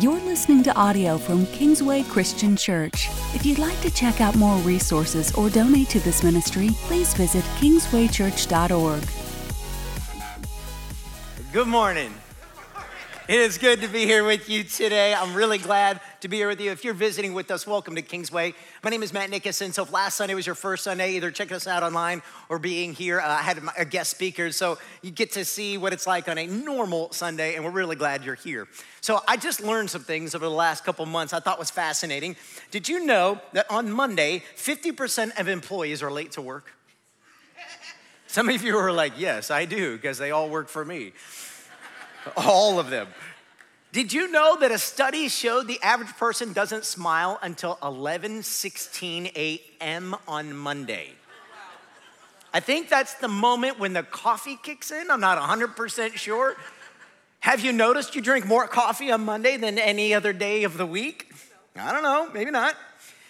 You're listening to audio from Kingsway Christian Church. If you'd like to check out more resources or donate to this ministry, please visit kingswaychurch.org. Good morning. It is good to be here with you today. I'm really glad to be here with you. If you're visiting with us, welcome to Kingsway. My name is Matt Nickerson. So if last Sunday was your first Sunday, either checking us out online or being here, uh, I had a guest speaker. So you get to see what it's like on a normal Sunday, and we're really glad you're here. So I just learned some things over the last couple months I thought was fascinating. Did you know that on Monday, 50% of employees are late to work? Some of you are like, yes, I do, because they all work for me. All of them. Did you know that a study showed the average person doesn't smile until 11 16 a.m. on Monday? I think that's the moment when the coffee kicks in. I'm not 100% sure. Have you noticed you drink more coffee on Monday than any other day of the week? I don't know, maybe not.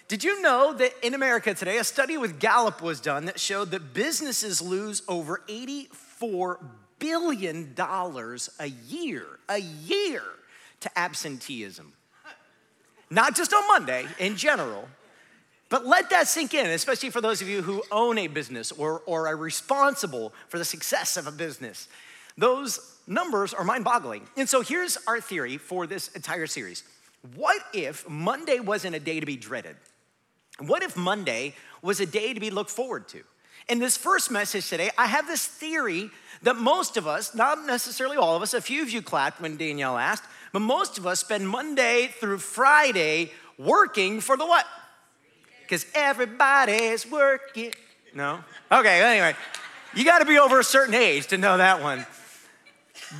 Did you know that in America today, a study with Gallup was done that showed that businesses lose over 84 billion dollars a year, a year to absenteeism. Not just on Monday, in general, but let that sink in, especially for those of you who own a business or, or are responsible for the success of a business. Those numbers are mind boggling. And so here's our theory for this entire series What if Monday wasn't a day to be dreaded? What if Monday was a day to be looked forward to? In this first message today, I have this theory that most of us, not necessarily all of us, a few of you clapped when Danielle asked, but most of us spend Monday through Friday working for the what? Because everybody's working. No? Okay, anyway, you got to be over a certain age to know that one.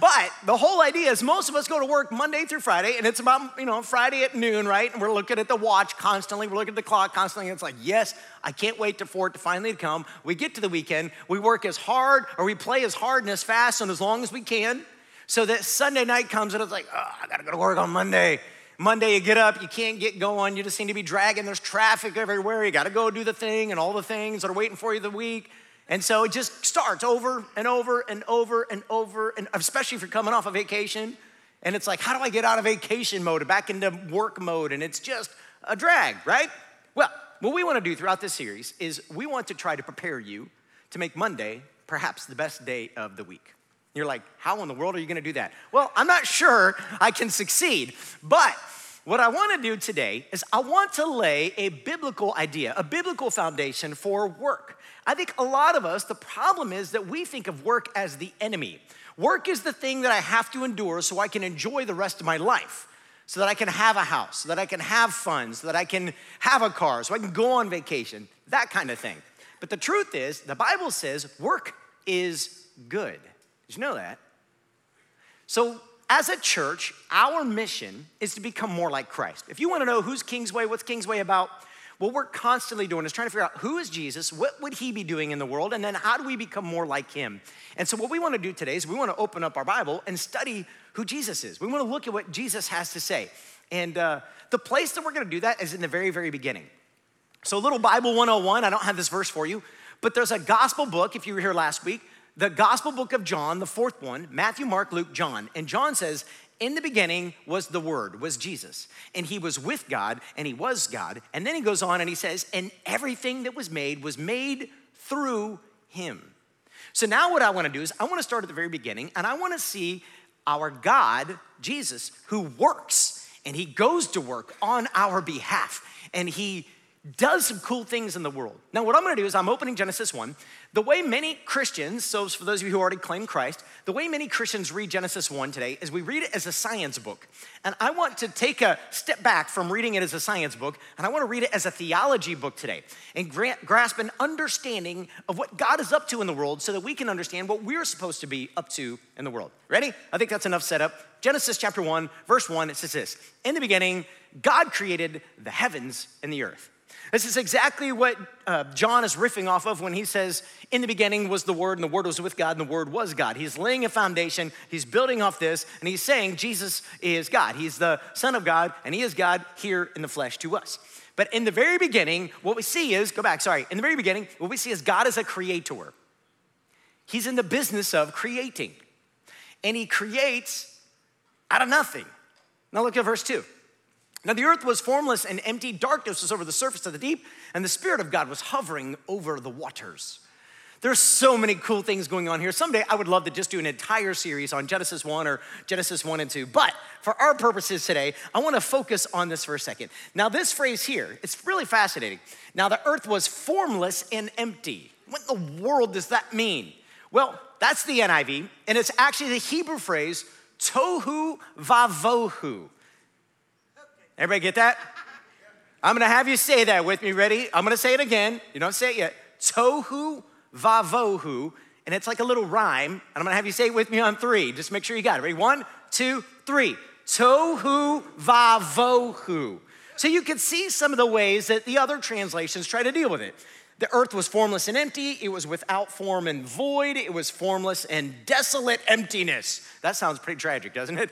But the whole idea is most of us go to work Monday through Friday, and it's about, you know, Friday at noon, right? And we're looking at the watch constantly, we're looking at the clock constantly, and it's like, yes, I can't wait for it to finally come. We get to the weekend, we work as hard or we play as hard and as fast and as long as we can, so that Sunday night comes and it's like, oh, I gotta go to work on Monday. Monday, you get up, you can't get going, you just seem to be dragging, there's traffic everywhere, you gotta go do the thing and all the things that are waiting for you the week. And so it just starts over and over and over and over, and especially if you're coming off a vacation. And it's like, how do I get out of vacation mode back into work mode? And it's just a drag, right? Well, what we want to do throughout this series is we want to try to prepare you to make Monday perhaps the best day of the week. You're like, how in the world are you going to do that? Well, I'm not sure I can succeed, but what I want to do today is I want to lay a biblical idea, a biblical foundation for work. I think a lot of us, the problem is that we think of work as the enemy. Work is the thing that I have to endure so I can enjoy the rest of my life, so that I can have a house, so that I can have fun, so that I can have a car, so I can go on vacation, that kind of thing. But the truth is, the Bible says work is good. Did you know that? So, as a church, our mission is to become more like Christ. If you want to know who's Kingsway, what's Kingsway about, what we're constantly doing is trying to figure out who is Jesus, what would he be doing in the world, and then how do we become more like him? And so, what we want to do today is we want to open up our Bible and study who Jesus is. We want to look at what Jesus has to say. And uh, the place that we're going to do that is in the very, very beginning. So, little Bible 101, I don't have this verse for you, but there's a gospel book, if you were here last week, the gospel book of John, the fourth one Matthew, Mark, Luke, John. And John says, in the beginning was the Word, was Jesus. And he was with God, and he was God. And then he goes on and he says, and everything that was made was made through him. So now what I want to do is I want to start at the very beginning, and I want to see our God, Jesus, who works, and he goes to work on our behalf. And he does some cool things in the world. Now, what I'm gonna do is I'm opening Genesis 1. The way many Christians, so for those of you who already claim Christ, the way many Christians read Genesis 1 today is we read it as a science book. And I want to take a step back from reading it as a science book, and I wanna read it as a theology book today and grasp an understanding of what God is up to in the world so that we can understand what we're supposed to be up to in the world. Ready? I think that's enough setup. Genesis chapter 1, verse 1, it says this In the beginning, God created the heavens and the earth. This is exactly what uh, John is riffing off of when he says, In the beginning was the Word, and the Word was with God, and the Word was God. He's laying a foundation, he's building off this, and he's saying Jesus is God. He's the Son of God, and he is God here in the flesh to us. But in the very beginning, what we see is, go back, sorry, in the very beginning, what we see is God is a creator. He's in the business of creating, and he creates out of nothing. Now look at verse 2. Now the earth was formless and empty, darkness was over the surface of the deep, and the Spirit of God was hovering over the waters. There's so many cool things going on here. Someday I would love to just do an entire series on Genesis 1 or Genesis 1 and 2. But for our purposes today, I want to focus on this for a second. Now, this phrase here, it's really fascinating. Now, the earth was formless and empty. What in the world does that mean? Well, that's the NIV, and it's actually the Hebrew phrase tohu vavohu. Everybody get that? I'm gonna have you say that with me. Ready? I'm gonna say it again. You don't say it yet. Tohu vavohu, and it's like a little rhyme. And I'm gonna have you say it with me on three. Just make sure you got it. Ready? One, two, three. Tohu vavohu. So you can see some of the ways that the other translations try to deal with it. The earth was formless and empty. It was without form and void. It was formless and desolate emptiness. That sounds pretty tragic, doesn't it?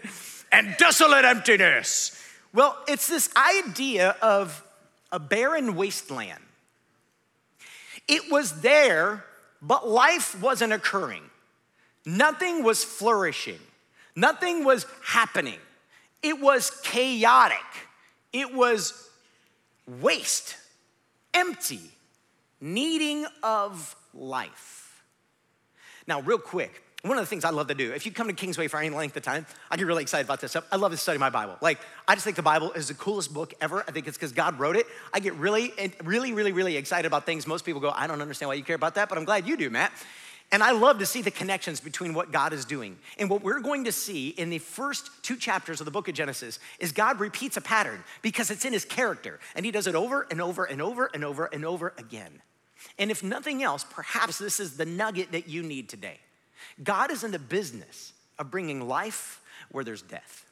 And desolate emptiness. Well, it's this idea of a barren wasteland. It was there, but life wasn't occurring. Nothing was flourishing. Nothing was happening. It was chaotic. It was waste, empty, needing of life. Now, real quick, one of the things I love to do, if you come to Kingsway for any length of time, I get really excited about this stuff. I love to study my Bible. Like, I just think the Bible is the coolest book ever. I think it's because God wrote it. I get really, really, really, really excited about things. Most people go, I don't understand why you care about that, but I'm glad you do, Matt. And I love to see the connections between what God is doing. And what we're going to see in the first two chapters of the book of Genesis is God repeats a pattern because it's in his character. And he does it over and over and over and over and over again. And if nothing else, perhaps this is the nugget that you need today. God is in the business of bringing life where there's death.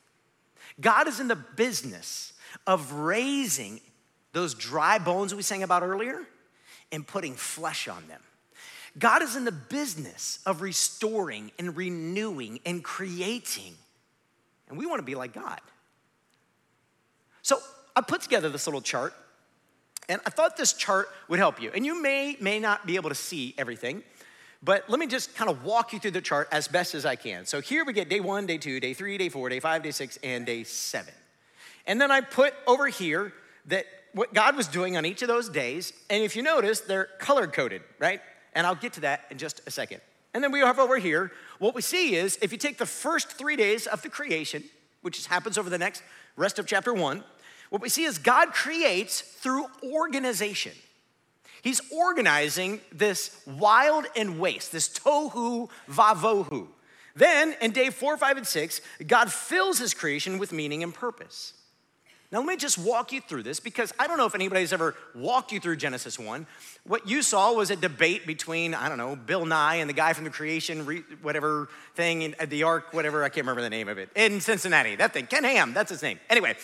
God is in the business of raising those dry bones we sang about earlier and putting flesh on them. God is in the business of restoring and renewing and creating. And we want to be like God. So I put together this little chart, and I thought this chart would help you. And you may, may not be able to see everything, but let me just kind of walk you through the chart as best as I can. So here we get day one, day two, day three, day four, day five, day six, and day seven. And then I put over here that what God was doing on each of those days. And if you notice, they're color coded, right? And I'll get to that in just a second. And then we have over here, what we see is if you take the first three days of the creation, which happens over the next rest of chapter one, what we see is God creates through organization. He's organizing this wild and waste, this tohu vavohu. Then in day four, five, and six, God fills his creation with meaning and purpose. Now, let me just walk you through this because I don't know if anybody's ever walked you through Genesis 1. What you saw was a debate between, I don't know, Bill Nye and the guy from the creation, whatever thing, in, the ark, whatever, I can't remember the name of it, in Cincinnati. That thing, Ken Ham, that's his name. Anyway,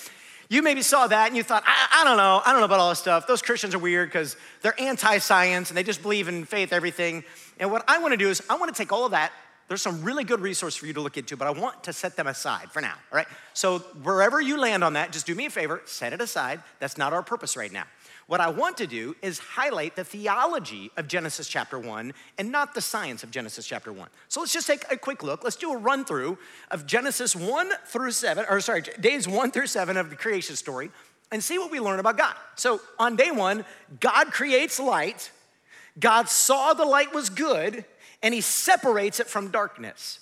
you maybe saw that and you thought, I, I don't know, I don't know about all this stuff. Those Christians are weird because they're anti science and they just believe in faith, everything. And what I want to do is, I want to take all of that. There's some really good resources for you to look into, but I want to set them aside for now, all right? So wherever you land on that, just do me a favor, set it aside. That's not our purpose right now. What I want to do is highlight the theology of Genesis chapter 1 and not the science of Genesis chapter 1. So let's just take a quick look. Let's do a run through of Genesis 1 through 7, or sorry, days 1 through 7 of the creation story and see what we learn about God. So on day 1, God creates light. God saw the light was good and he separates it from darkness.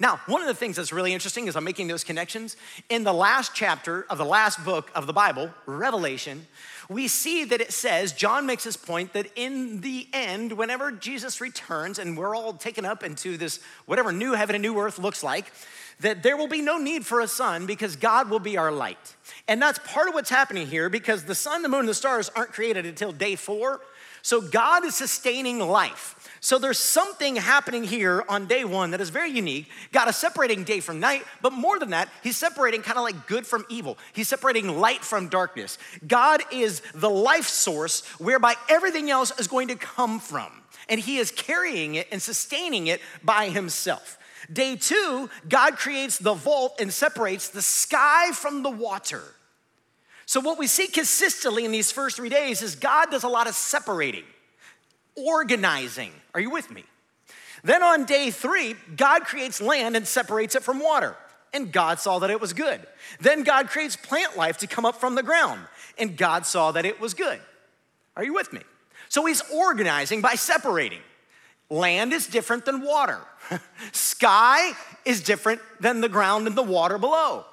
Now, one of the things that's really interesting is I'm making those connections. In the last chapter of the last book of the Bible, Revelation, we see that it says, John makes this point that in the end, whenever Jesus returns and we're all taken up into this, whatever new heaven and new earth looks like, that there will be no need for a sun because God will be our light. And that's part of what's happening here because the sun, the moon, and the stars aren't created until day four. So God is sustaining life. So there's something happening here on day one that is very unique. God is separating day from night, but more than that, He's separating kind of like good from evil. He's separating light from darkness. God is the life source whereby everything else is going to come from, and He is carrying it and sustaining it by Himself. Day two, God creates the vault and separates the sky from the water. So, what we see consistently in these first three days is God does a lot of separating organizing. Are you with me? Then on day three, God creates land and separates it from water. and God saw that it was good. Then God creates plant life to come up from the ground, and God saw that it was good. Are you with me? So he's organizing by separating. Land is different than water. Sky is different than the ground and the water below.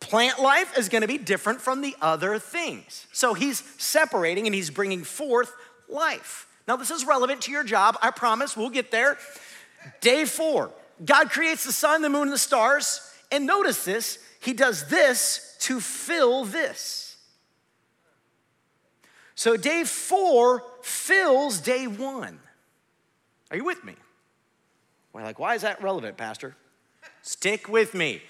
Plant life is gonna be different from the other things. So he's separating and he's bringing forth life. Now, this is relevant to your job. I promise we'll get there. Day four, God creates the sun, the moon, and the stars. And notice this, he does this to fill this. So day four fills day one. Are you with me? We're like, why is that relevant, Pastor? Stick with me.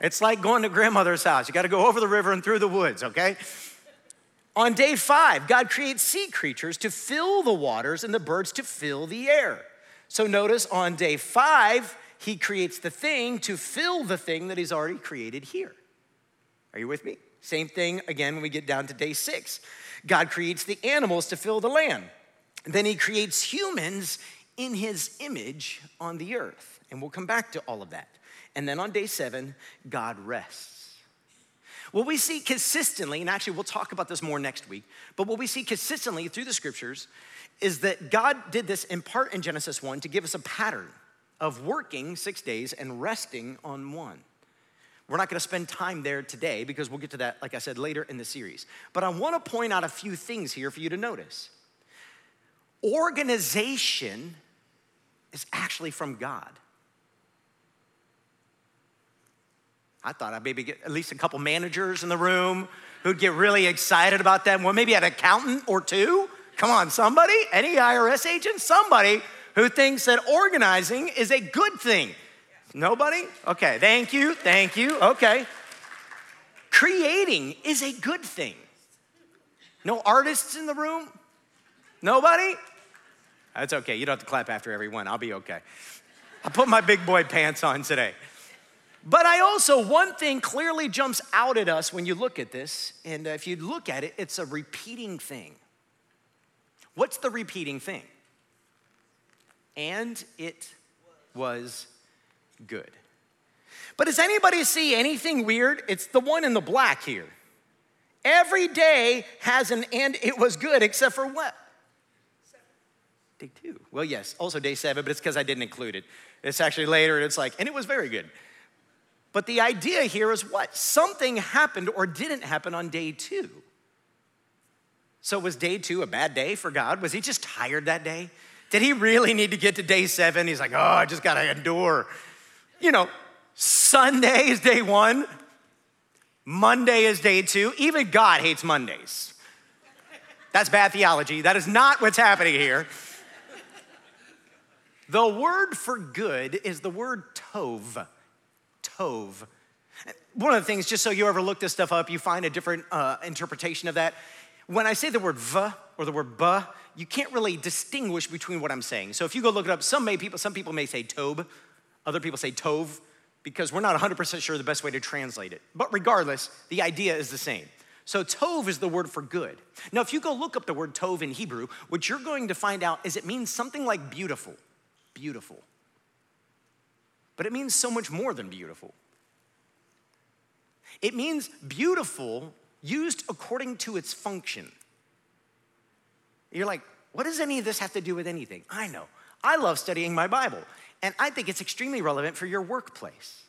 It's like going to grandmother's house. You got to go over the river and through the woods, okay? On day five, God creates sea creatures to fill the waters and the birds to fill the air. So notice on day five, he creates the thing to fill the thing that he's already created here. Are you with me? Same thing again when we get down to day six. God creates the animals to fill the land. Then he creates humans in his image on the earth. And we'll come back to all of that. And then on day seven, God rests. What we see consistently, and actually we'll talk about this more next week, but what we see consistently through the scriptures is that God did this in part in Genesis 1 to give us a pattern of working six days and resting on one. We're not gonna spend time there today because we'll get to that, like I said, later in the series. But I wanna point out a few things here for you to notice. Organization is actually from God. I thought I'd maybe get at least a couple managers in the room who'd get really excited about that. Well, maybe an accountant or two. Come on, somebody? Any IRS agent? Somebody who thinks that organizing is a good thing. Nobody? Okay, thank you, thank you. Okay. Creating is a good thing. No artists in the room? Nobody? That's okay. You don't have to clap after every one. I'll be okay. I put my big boy pants on today. But I also, one thing clearly jumps out at us when you look at this, and if you look at it, it's a repeating thing. What's the repeating thing? And it was good. But does anybody see anything weird? It's the one in the black here. Every day has an and it was good, except for what? Day two. Well, yes, also day seven, but it's because I didn't include it. It's actually later, and it's like, and it was very good. But the idea here is what? Something happened or didn't happen on day two. So, was day two a bad day for God? Was he just tired that day? Did he really need to get to day seven? He's like, oh, I just gotta endure. You know, Sunday is day one, Monday is day two. Even God hates Mondays. That's bad theology. That is not what's happening here. The word for good is the word tov. Tov. One of the things, just so you ever look this stuff up, you find a different uh, interpretation of that. When I say the word v or the word b, you can't really distinguish between what I'm saying. So if you go look it up, some may people, some people may say tob, other people say tov, because we're not 100% sure the best way to translate it. But regardless, the idea is the same. So tov is the word for good. Now, if you go look up the word tov in Hebrew, what you're going to find out is it means something like beautiful beautiful. But it means so much more than beautiful. It means beautiful used according to its function. You're like, what does any of this have to do with anything? I know. I love studying my Bible, and I think it's extremely relevant for your workplace.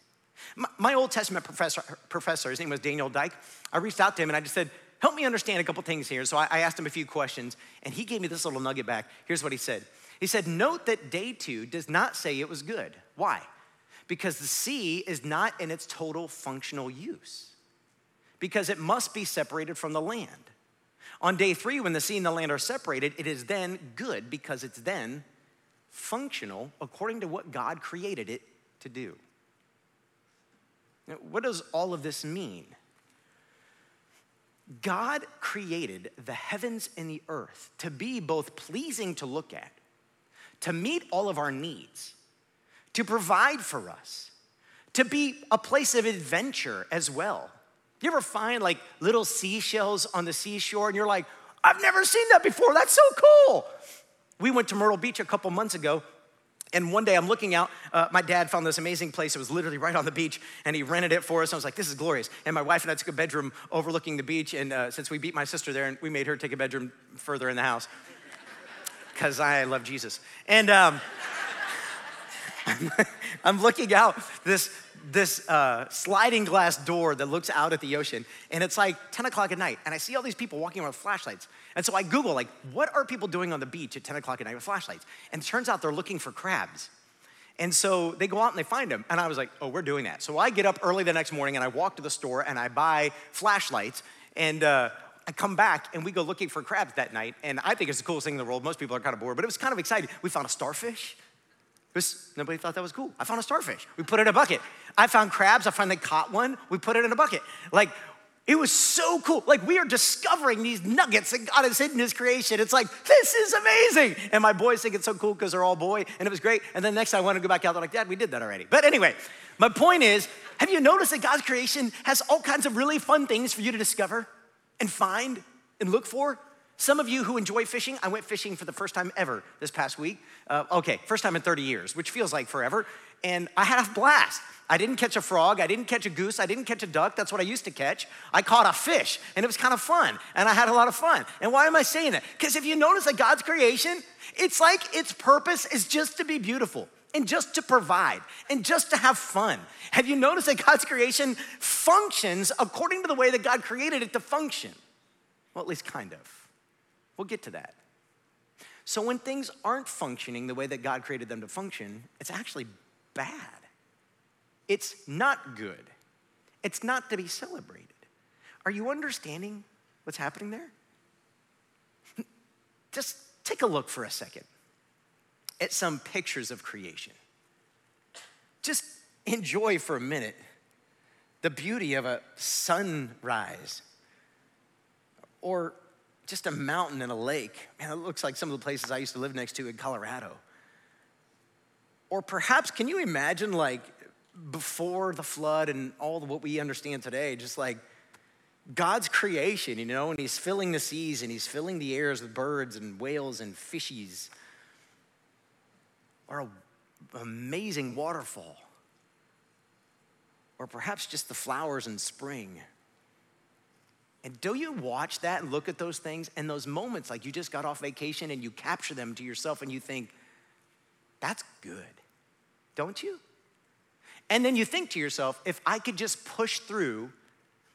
My, Old Testament professor, professor, his name was Daniel Dyke, I reached out to him and I just said, help me understand a couple things here. So I asked him a few questions, and he gave me this little nugget back. Here's what he said he said, Note that day two does not say it was good. Why? Because the sea is not in its total functional use, because it must be separated from the land. On day three, when the sea and the land are separated, it is then good because it's then functional according to what God created it to do. Now, what does all of this mean? God created the heavens and the earth to be both pleasing to look at to meet all of our needs, to provide for us, to be a place of adventure as well. You ever find like little seashells on the seashore and you're like, I've never seen that before. That's so cool. We went to Myrtle Beach a couple months ago And one day I'm looking out, uh, my dad found this amazing place. It was literally right on the beach, and he rented it for us. I was like, this is glorious. And my wife and I took a bedroom overlooking the beach, and uh, since we beat my sister there, and we made her take a bedroom further in the house, because I love Jesus. And um, I'm looking out this, this uh, sliding glass door that looks out at the ocean, and it's like 10 o'clock at night, and I see all these people walking around with flashlights. And so I Google, like, what are people doing on the beach at 10 o'clock at night with flashlights? And it turns out they're looking for crabs. And so they go out and they find them. And I was like, oh, we're doing that. So I get up early the next morning and I walk to the store and I buy flashlights. And uh, I come back and we go looking for crabs that night. And I think it's the coolest thing in the world. Most people are kind of bored, but it was kind of exciting. We found a starfish. Was, nobody thought that was cool. I found a starfish. We put it in a bucket. I found crabs. I finally caught one. We put it in a bucket. Like, it was so cool. Like, we are discovering these nuggets that God has hidden His creation. It's like, this is amazing. And my boys think it's so cool because they're all boy, and it was great. And then next time I want to go back out, they're like, Dad, we did that already. But anyway, my point is have you noticed that God's creation has all kinds of really fun things for you to discover and find and look for? Some of you who enjoy fishing, I went fishing for the first time ever this past week. Uh, okay, first time in 30 years, which feels like forever. And I had a blast. I didn't catch a frog. I didn't catch a goose. I didn't catch a duck. That's what I used to catch. I caught a fish, and it was kind of fun, and I had a lot of fun. And why am I saying that? Because if you notice that God's creation, it's like its purpose is just to be beautiful and just to provide and just to have fun. Have you noticed that God's creation functions according to the way that God created it to function? Well, at least kind of. We'll get to that. So when things aren't functioning the way that God created them to function, it's actually bad. It's not good. It's not to be celebrated. Are you understanding what's happening there? Just take a look for a second at some pictures of creation. Just enjoy for a minute the beauty of a sunrise or just a mountain and a lake. Man, it looks like some of the places I used to live next to in Colorado. Or perhaps, can you imagine like before the flood and all what we understand today, just like God's creation, you know, and He's filling the seas and He's filling the airs with birds and whales and fishies, or an amazing waterfall, or perhaps just the flowers in spring. And do you watch that and look at those things and those moments like you just got off vacation and you capture them to yourself and you think, that's good, don't you? And then you think to yourself, if I could just push through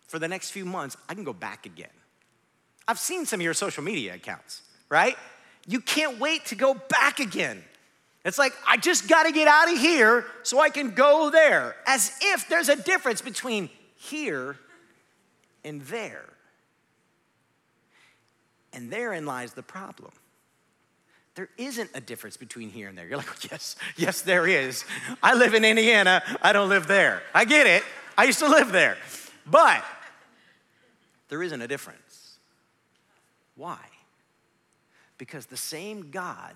for the next few months, I can go back again. I've seen some of your social media accounts, right? You can't wait to go back again. It's like, I just gotta get out of here so I can go there, as if there's a difference between here and there. And therein lies the problem. There isn't a difference between here and there. You're like, yes, yes, there is. I live in Indiana, I don't live there. I get it. I used to live there. But there isn't a difference. Why? Because the same God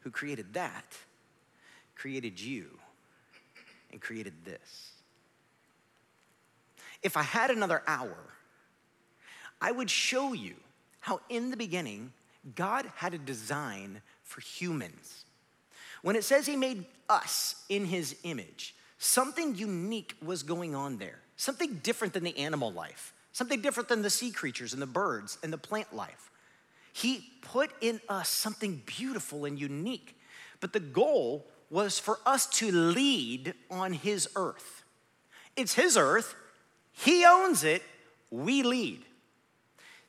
who created that created you and created this. If I had another hour, I would show you how in the beginning God had a design for humans. When it says he made us in his image, something unique was going on there, something different than the animal life, something different than the sea creatures and the birds and the plant life. He put in us something beautiful and unique, but the goal was for us to lead on his earth. It's his earth, he owns it, we lead.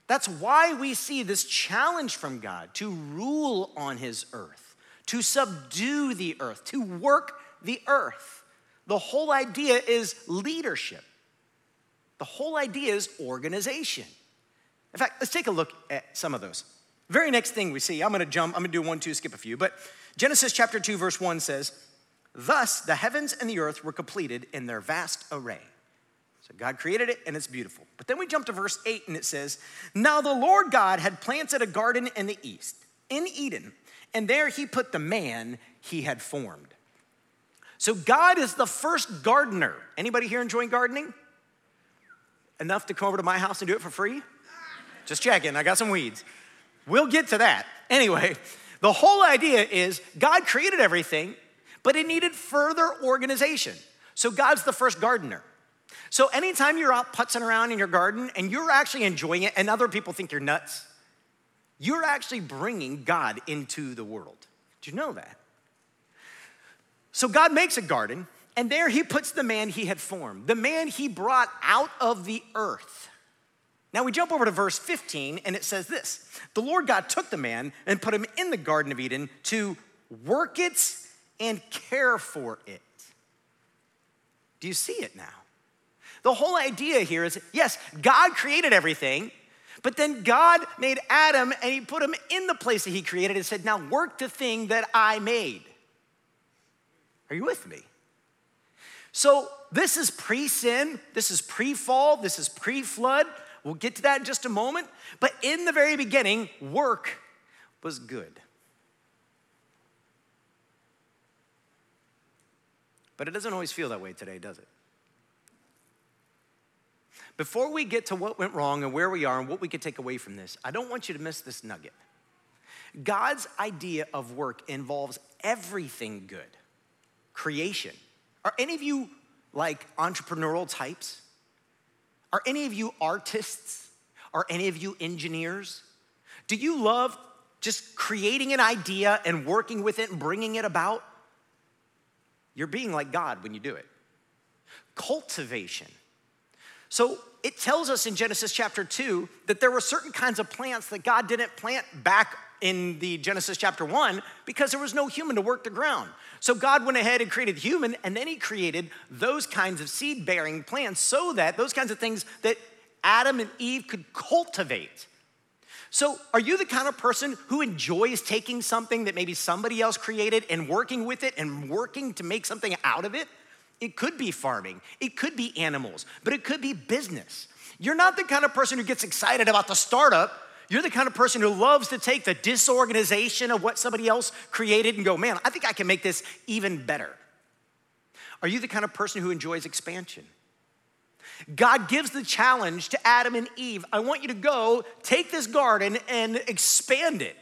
That's why we see this challenge from God to rule on his earth, to subdue the earth, to work the earth. The whole idea is leadership. The whole idea is organization. In fact, let's take a look at some of those. Very next thing we see, I'm gonna jump, I'm gonna do one, two, skip a few, but Genesis chapter 2, verse 1 says, Thus the heavens and the earth were completed in their vast array. So God created it and it's beautiful. But then we jump to verse 8 and it says, Now the Lord God had planted a garden in the east, in Eden, and there he put the man he had formed. So God is the first gardener. Anybody here enjoying gardening? Enough to come over to my house and do it for free? Just checking, I got some weeds. We'll get to that. Anyway, the whole idea is God created everything, but it needed further organization. So God's the first gardener. So anytime you're out putzing around in your garden and you're actually enjoying it and other people think you're nuts, you're actually bringing God into the world. Do you know that? So God makes a garden and there he puts the man he had formed, the man he brought out of the earth. Now we jump over to verse 15 and it says this The Lord God took the man and put him in the Garden of Eden to work it and care for it. Do you see it now? The whole idea here is yes, God created everything, but then God made Adam and he put him in the place that he created and said, Now work the thing that I made. Are you with me? So, this is pre sin, this is pre fall, this is pre flood. We'll get to that in just a moment. But in the very beginning, work was good. But it doesn't always feel that way today, does it? Before we get to what went wrong and where we are and what we could take away from this, I don't want you to miss this nugget. God's idea of work involves everything good creation. Are any of you like entrepreneurial types? Are any of you artists? Are any of you engineers? Do you love just creating an idea and working with it and bringing it about? You're being like God when you do it. Cultivation. So it tells us in Genesis chapter 2 that there were certain kinds of plants that God didn't plant back in the Genesis chapter 1 because there was no human to work the ground. So God went ahead and created human and then he created those kinds of seed bearing plants so that those kinds of things that Adam and Eve could cultivate. So, are you the kind of person who enjoys taking something that maybe somebody else created and working with it and working to make something out of it? It could be farming, it could be animals, but it could be business. You're not the kind of person who gets excited about the startup you're the kind of person who loves to take the disorganization of what somebody else created and go, man, I think I can make this even better. Are you the kind of person who enjoys expansion? God gives the challenge to Adam and Eve I want you to go take this garden and expand it.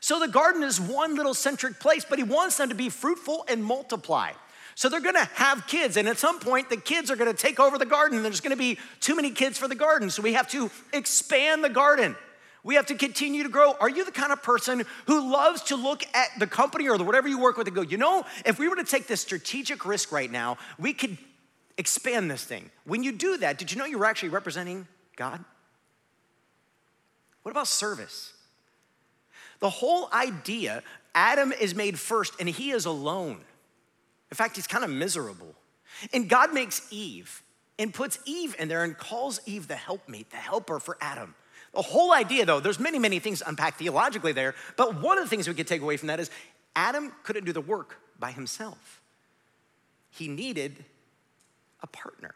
So the garden is one little centric place, but He wants them to be fruitful and multiply. So they're gonna have kids, and at some point, the kids are gonna take over the garden. There's gonna be too many kids for the garden, so we have to expand the garden. We have to continue to grow. Are you the kind of person who loves to look at the company or whatever you work with and go, you know, if we were to take this strategic risk right now, we could expand this thing. When you do that, did you know you were actually representing God? What about service? The whole idea Adam is made first and he is alone. In fact, he's kind of miserable. And God makes Eve and puts Eve in there and calls Eve the helpmate, the helper for Adam. The whole idea, though, there's many, many things to unpack theologically there, but one of the things we could take away from that is Adam couldn't do the work by himself. He needed a partner.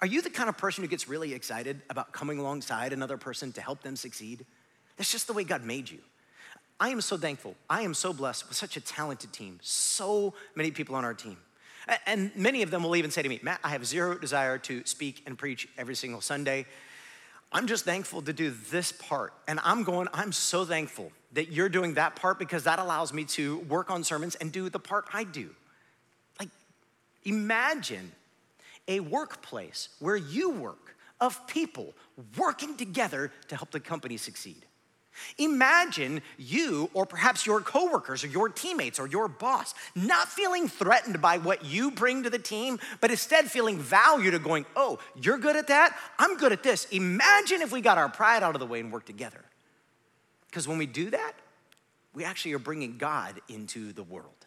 Are you the kind of person who gets really excited about coming alongside another person to help them succeed? That's just the way God made you. I am so thankful. I am so blessed with such a talented team, so many people on our team. And many of them will even say to me, Matt, I have zero desire to speak and preach every single Sunday. I'm just thankful to do this part. And I'm going, I'm so thankful that you're doing that part because that allows me to work on sermons and do the part I do. Like, imagine a workplace where you work of people working together to help the company succeed. Imagine you, or perhaps your coworkers, or your teammates, or your boss, not feeling threatened by what you bring to the team, but instead feeling valued of going, oh, you're good at that? I'm good at this. Imagine if we got our pride out of the way and worked together. Because when we do that, we actually are bringing God into the world.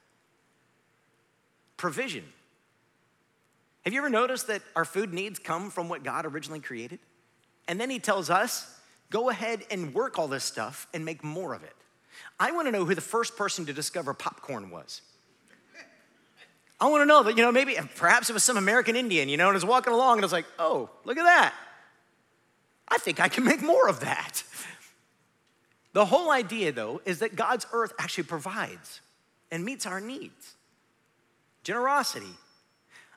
Provision. Have you ever noticed that our food needs come from what God originally created? And then He tells us, go ahead and work all this stuff and make more of it. I want to know who the first person to discover popcorn was. I want to know that, you know, maybe perhaps it was some American Indian, you know, and was walking along and was like, oh, look at that. I think I can make more of that. The whole idea, though, is that God's earth actually provides and meets our needs. Generosity.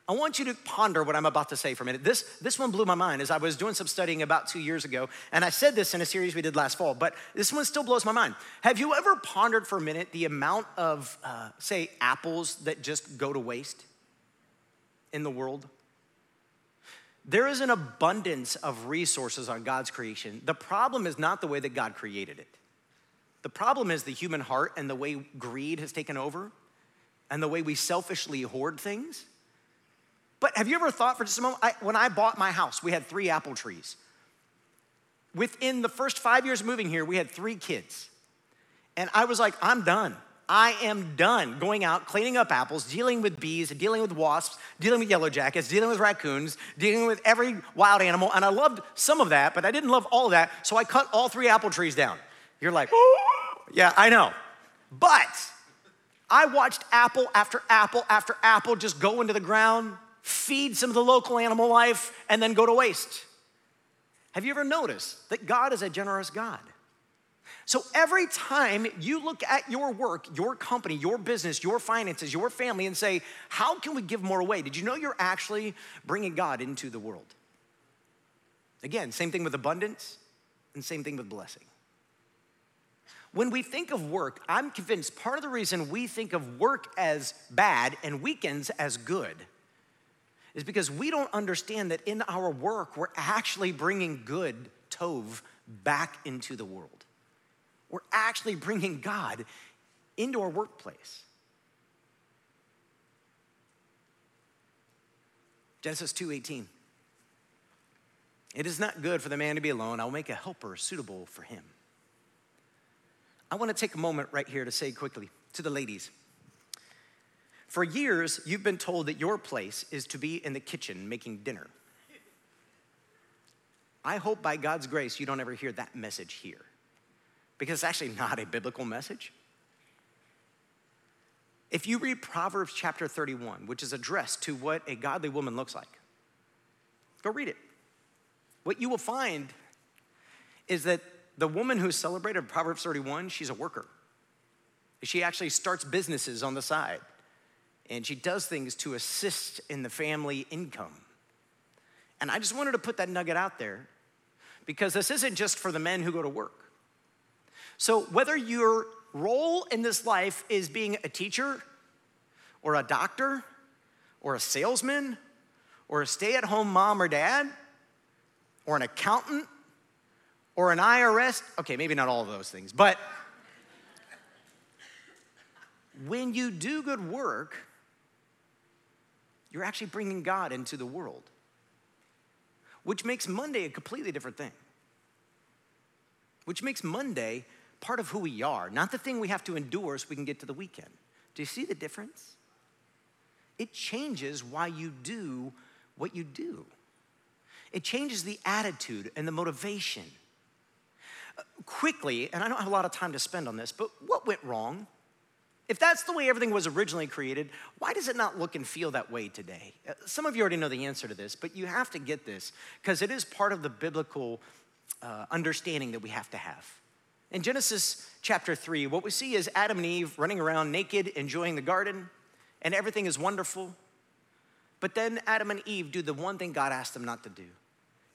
I want you to ponder what I'm about to say for a minute. This, this one blew my mind as I was doing some studying about two years ago, and I said this in a series we did last fall, but this one still blows my mind. Have you ever pondered for a minute the amount of, uh, say, apples that just go to waste in the world? There is an abundance of resources on God's creation. The problem is not the way that God created it. The problem is the human heart and the way greed has taken over and the way we selfishly hoard things. But have you ever thought for just a moment? I, when I bought my house, we had three apple trees. Within the first five years of moving here, we had three kids. And I was like, I'm done. I am done going out, cleaning up apples, dealing with bees, dealing with wasps, dealing with yellow jackets, dealing with raccoons, dealing with every wild animal. And I loved some of that, but I didn't love all of that. So I cut all three apple trees down. You're like, yeah, I know. But I watched apple after apple after apple just go into the ground feed some of the local animal life, and then go to waste. Have you ever noticed that God is a generous God? So every time you look at your work, your company, your business, your finances, your family, and say, How can we give more away? Did you know you're actually bringing God into the world? Again, same thing with abundance and same thing with blessing. When we think of work, I'm convinced part of the reason we think of work as bad and weekends as good is because we don't understand that in our work, we're actually bringing good, Tov, back into the world. We're actually bringing God into our workplace. Genesis 2:18. It is not good for the man to be alone. I will make a helper suitable for him. I want to take a moment right here to say quickly to the ladies for years, you've been told that your place is to be in the kitchen making dinner. I hope by God's grace you don't ever hear that message here because it's actually not a biblical message. If you read Proverbs chapter 31, which is addressed to what a godly woman looks like, go read it. What you will find is that the woman who's celebrated Proverbs 31, she's a worker. She actually starts businesses on the side and she does things to assist in the family income. And I just wanted to put that nugget out there because this isn't just for the men who go to work. So, whether your role in this life is being a teacher or a doctor or a salesman or a stay at home mom or dad or an accountant or an IRS, okay, maybe not all of those things, but when you do good work, you're actually bringing God into the world, which makes Monday a completely different thing. Which makes Monday part of who we are, not the thing we have to endure so we can get to the weekend. Do you see the difference? It changes why you do what you do. It changes the attitude and the motivation. Uh, quickly, and I don't have a lot of time to spend on this, but what went wrong if that's the way everything was originally created, why does it not look and feel that way today? Uh, some of you already know the answer to this, but you have to get this because it is part of the biblical uh, understanding that we have to have. In Genesis chapter 3, what we see is Adam and Eve running around naked, enjoying the garden, and everything is wonderful. But then Adam and Eve do the one thing God asked them not to do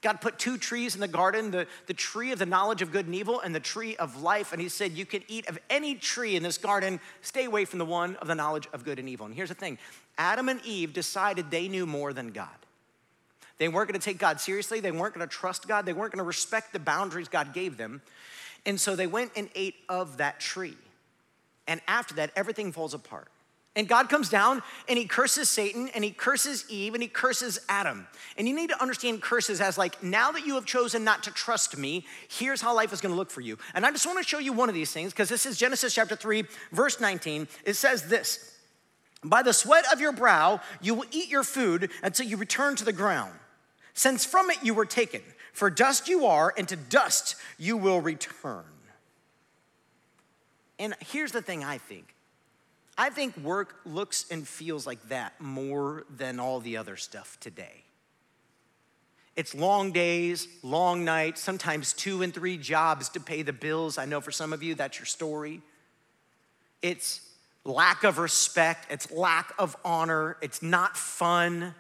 God put two trees in the garden the, the tree of the knowledge of good and evil and the tree of life. And He said, You can eat of any tree in this garden, stay away from the one of the knowledge of good and evil. And here's the thing Adam and Eve decided they knew more than God. They weren't gonna take God seriously, they weren't gonna trust God, they weren't gonna respect the boundaries God gave them. And so they went and ate of that tree. And after that, everything falls apart. And God comes down and he curses Satan and he curses Eve and he curses Adam. And you need to understand curses as like, now that you have chosen not to trust me, here's how life is gonna look for you. And I just wanna show you one of these things because this is Genesis chapter 3, verse 19. It says this By the sweat of your brow, you will eat your food until you return to the ground, since from it you were taken. For dust you are, and to dust you will return. And here's the thing I think I think work looks and feels like that more than all the other stuff today. It's long days, long nights, sometimes two and three jobs to pay the bills. I know for some of you that's your story. It's lack of respect, it's lack of honor, it's not fun,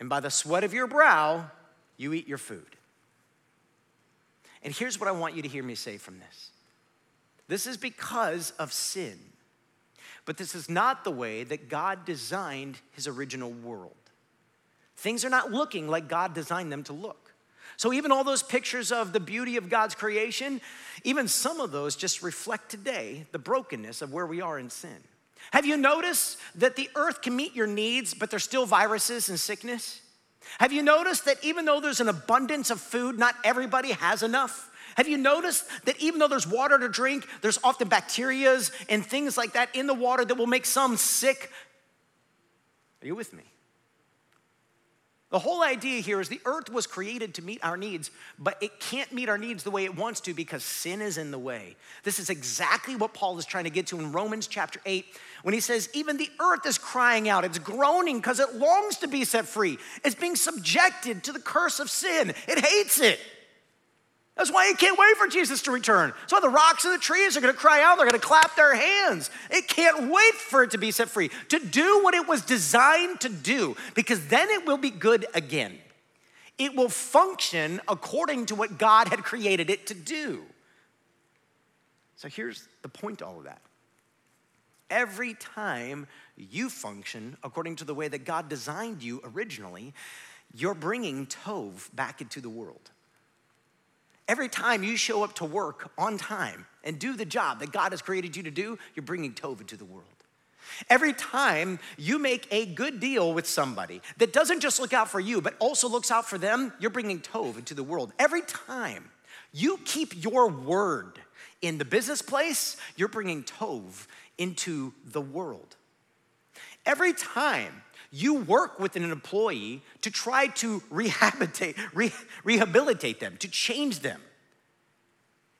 and by the sweat of your brow, you eat your food. And here's what I want you to hear me say from this this is because of sin. But this is not the way that God designed his original world. Things are not looking like God designed them to look. So, even all those pictures of the beauty of God's creation, even some of those just reflect today the brokenness of where we are in sin. Have you noticed that the earth can meet your needs, but there's still viruses and sickness? Have you noticed that even though there's an abundance of food, not everybody has enough? Have you noticed that even though there's water to drink, there's often bacterias and things like that in the water that will make some sick? Are you with me? The whole idea here is the earth was created to meet our needs, but it can't meet our needs the way it wants to because sin is in the way. This is exactly what Paul is trying to get to in Romans chapter 8 when he says, Even the earth is crying out, it's groaning because it longs to be set free. It's being subjected to the curse of sin, it hates it. That's why it can't wait for Jesus to return. So the rocks and the trees are gonna cry out, they're gonna clap their hands. It can't wait for it to be set free, to do what it was designed to do, because then it will be good again. It will function according to what God had created it to do. So here's the point to all of that. Every time you function according to the way that God designed you originally, you're bringing Tov back into the world. Every time you show up to work on time and do the job that God has created you to do, you're bringing Tov to the world. Every time you make a good deal with somebody that doesn't just look out for you, but also looks out for them, you're bringing Tov into the world. Every time you keep your word in the business place, you're bringing Tov into the world. Every time you work with an employee to try to rehabilitate, re- rehabilitate them, to change them.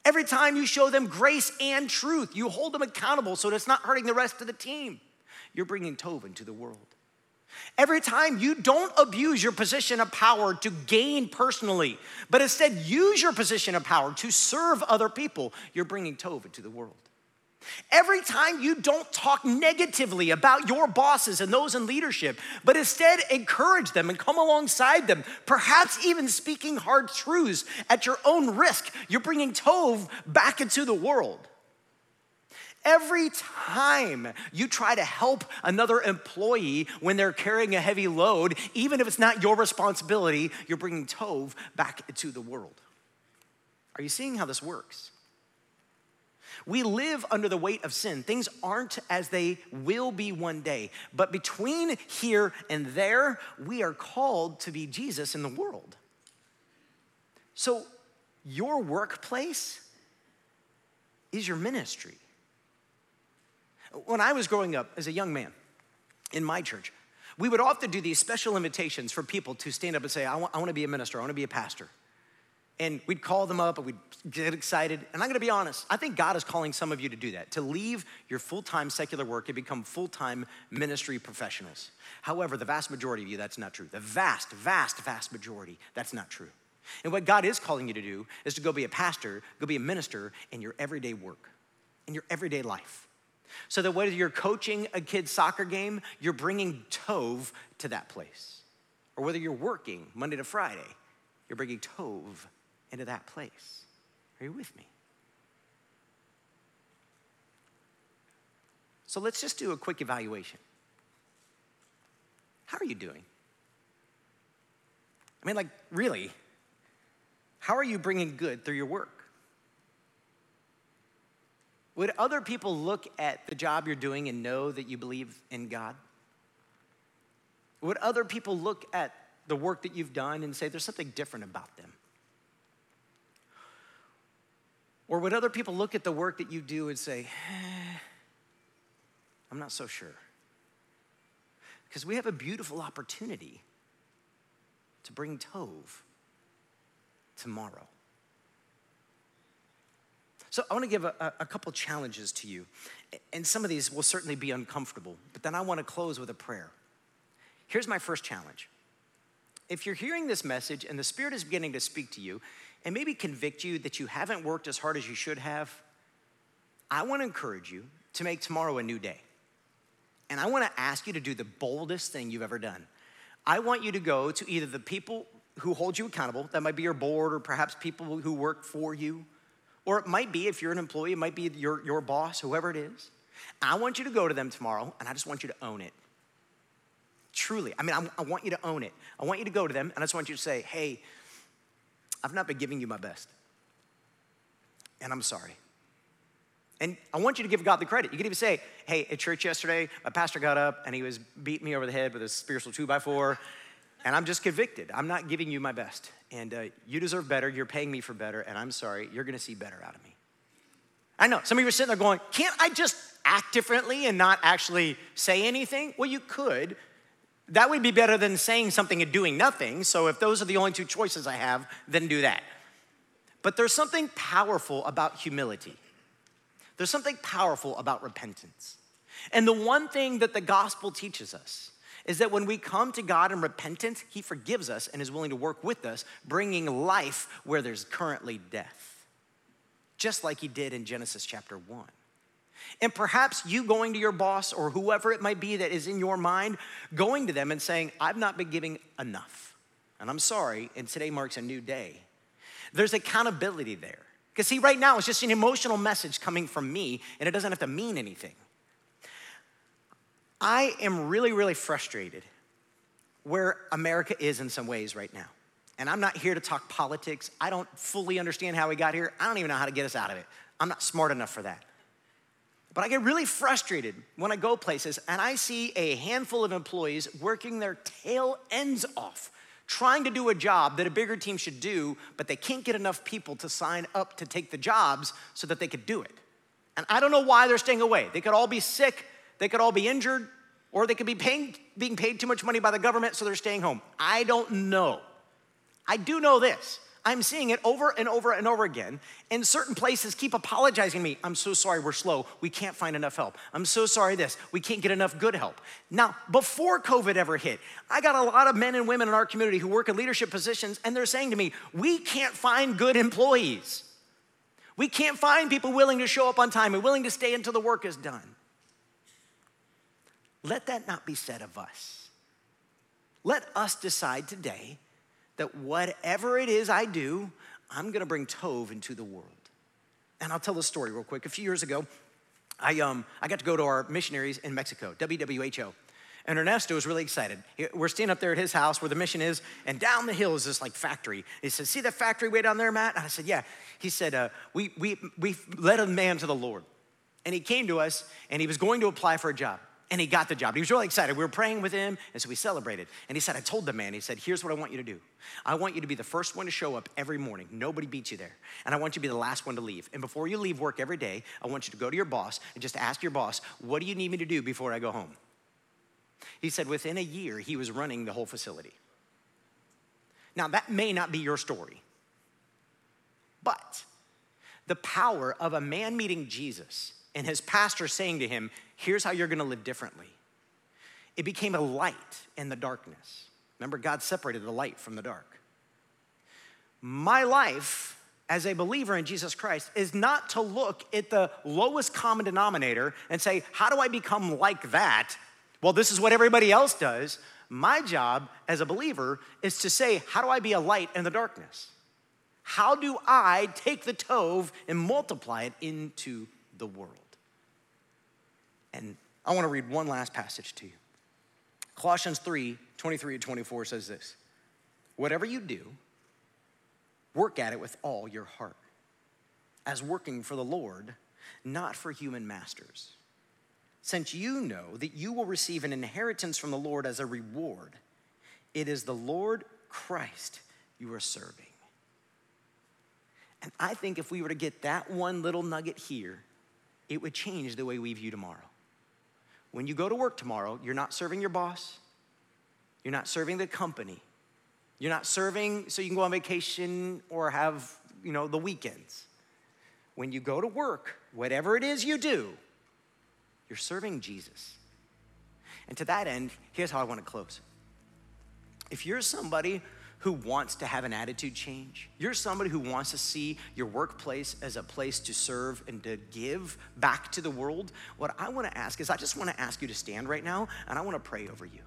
Every time you show them grace and truth, you hold them accountable so that it's not hurting the rest of the team. You're bringing Tov into the world. Every time you don't abuse your position of power to gain personally, but instead use your position of power to serve other people, you're bringing Tov into the world. Every time you don't talk negatively about your bosses and those in leadership, but instead encourage them and come alongside them, perhaps even speaking hard truths at your own risk, you're bringing Tov back into the world. Every time you try to help another employee when they're carrying a heavy load, even if it's not your responsibility, you're bringing Tov back into the world. Are you seeing how this works? We live under the weight of sin. Things aren't as they will be one day. But between here and there, we are called to be Jesus in the world. So, your workplace is your ministry. When I was growing up as a young man in my church, we would often do these special invitations for people to stand up and say, I want, I want to be a minister, I want to be a pastor. And we'd call them up and we'd get excited. And I'm gonna be honest, I think God is calling some of you to do that, to leave your full time secular work and become full time ministry professionals. However, the vast majority of you, that's not true. The vast, vast, vast majority, that's not true. And what God is calling you to do is to go be a pastor, go be a minister in your everyday work, in your everyday life. So that whether you're coaching a kid's soccer game, you're bringing Tov to that place. Or whether you're working Monday to Friday, you're bringing Tov into that place. Are you with me? So let's just do a quick evaluation. How are you doing? I mean, like, really, how are you bringing good through your work? Would other people look at the job you're doing and know that you believe in God? Would other people look at the work that you've done and say there's something different about them? Or would other people look at the work that you do and say, eh, I'm not so sure? Because we have a beautiful opportunity to bring Tov tomorrow. So I want to give a, a, couple challenges to you. And some of these will certainly be uncomfortable, but then I want to close with a prayer. Here's my first challenge. If you're hearing this message and the Spirit is beginning to speak to you, and maybe convict you that you haven't worked as hard as you should have, I want to encourage you to make tomorrow a new day. And I want to ask you to do the boldest thing you've ever done. I want you to go to either the people who hold you accountable, that might be your board or perhaps people who work for you, or it might be, if you're an employee, it might be your, your boss, whoever it is. I want you to go to them tomorrow and I just want you to own it. Truly. I mean, I, I want you to own it. I want you to go to them and I just want you to say, hey, I've not been giving you my best. And I'm sorry. And I want you to give God the credit. You could even say, hey, at church yesterday, my pastor got up and he was beating me over the head with a spiritual two by four, and I'm just convicted. I'm not giving you my best. And uh, you deserve better. You're paying me for better, and I'm sorry. You're gonna see better out of me. I know. Some of you are sitting there going, can't I just act differently and not actually say anything? Well, you could. That would be better than saying something and doing nothing. So if those are the only two choices I have, then do that. But there's something powerful about humility. There's something powerful about repentance. And the one thing that the gospel teaches us is that when we come to God in repentance, He forgives us and is willing to work with us, bringing life where there's currently death, just like He did in Genesis chapter 1. And perhaps you going to your boss or whoever it might be that is in your mind, going to them and saying, I've not been giving enough. And I'm sorry, and today marks a new day. There's accountability there. Because, see, right now it's just an emotional message coming from me, and it doesn't have to mean anything. I am really, really frustrated where America is in some ways right now. And I'm not here to talk politics. I don't fully understand how we got here. I don't even know how to get us out of it. I'm not smart enough for that. But I get really frustrated when I go places and I see a handful of employees working their tail ends off trying to do a job that a bigger team should do, but they can't get enough people to sign up to take the jobs so that they could do it. And I don't know why they're staying away. They could all be sick, they could all be injured, or they could be paying, being paid too much money by the government, so they're staying home. I don't know. I do know this I'm seeing it over and over and over again. And certain places keep apologizing to me. I'm so sorry, we're slow. We can't find enough help. I'm so sorry, this. We can't get enough good help. Now, before COVID ever hit, I got a lot of men and women in our community who work in leadership positions, and they're saying to me, We can't find good employees. We can't find people willing to show up on time and willing to stay until the work is done. Let that not be said of us. Let us decide today that whatever it is I do, I'm gonna bring Tov into the world. And I'll tell the story real quick. A few years ago, I, um, I got to go to our missionaries in Mexico, WWHO. And Ernesto was really excited. We're standing up there at his house where the mission is, and down the hill is this like factory. He said, See that factory way down there, Matt? And I said, Yeah. He said, uh, we, we, we led a man to the Lord. And he came to us, and he was going to apply for a job and he got the job. He was really excited. We were praying with him, and so we celebrated. And he said, I told the man, he said, Here's what I want you to do. I want you to be the first one to show up every morning. Nobody beats you there. And I want you to be the last one to leave. And before you leave work every day, I want you to go to your boss and just ask your boss, What do you need me to do before I go home? He said, Within a year, he was running the whole facility. Now, that may not be your story, but the power of a man meeting Jesus and his pastor saying to him, Here's how you're gonna live differently. It became a light in the darkness. Remember, God separated the light from the dark. My life as a believer in Jesus Christ is not to look at the lowest common denominator and say, How do I become like that? Well, this is what everybody else does. My job as a believer is to say, How do I be a light in the darkness? How do I take the Tov and multiply it into the world? And I want to read one last passage to you. Colossians 3 23 and 24 says this Whatever you do, work at it with all your heart, as working for the Lord, not for human masters. Since you know that you will receive an inheritance from the Lord as a reward, it is the Lord Christ you are serving. And I think if we were to get that one little nugget here, it would change the way we view tomorrow. When you go to work tomorrow, you're not serving your boss, you're not serving the company, you're not serving so you can go on vacation or have, you know, the weekends. When you go to work, whatever it is you do, you're serving Jesus. And to that end, here's how I want to close. If you're somebody who wants to have an attitude change. You're somebody who wants to see your workplace as a place to serve and to give back to the world. What I want to ask is, I just want to ask you to stand right now and I want to pray over you.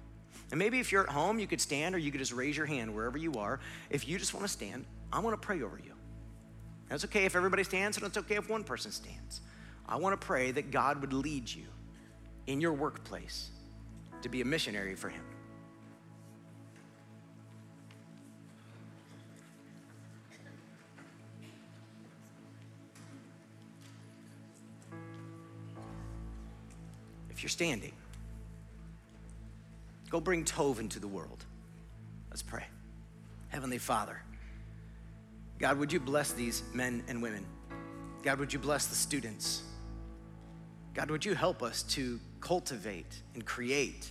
And maybe if you're at home, you could stand or you could just raise your hand wherever you are. If you just want to stand, I want to pray over you. That's okay if everybody stands, and it's okay if one person stands. I want to pray that God would lead you in your workplace to be a missionary for Him. You're standing, go bring Tov into the world. Let's pray. Heavenly Father, God, would you bless these men and women? God, would you bless the students? God, would you help us to cultivate and create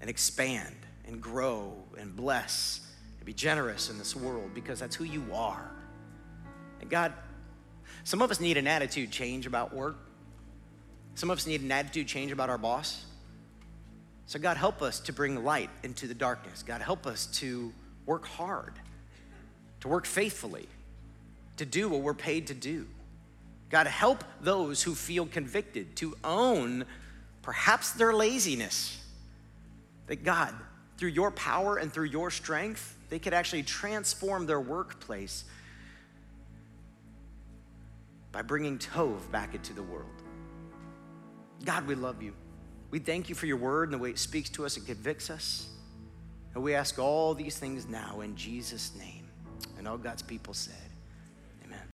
and expand and grow and bless and be generous in this world because that's who you are. And God, some of us need an attitude change about work. Some of us need an attitude change about our boss. So, God, help us to bring light into the darkness. God, help us to work hard, to work faithfully, to do what we're paid to do. God, help those who feel convicted to own perhaps their laziness. That God, through your power and through your strength, they could actually transform their workplace by bringing Tov back into the world. God, we love you. We thank you for your word and the way it speaks to us and convicts us. And we ask all these things now in Jesus' name. And all God's people say,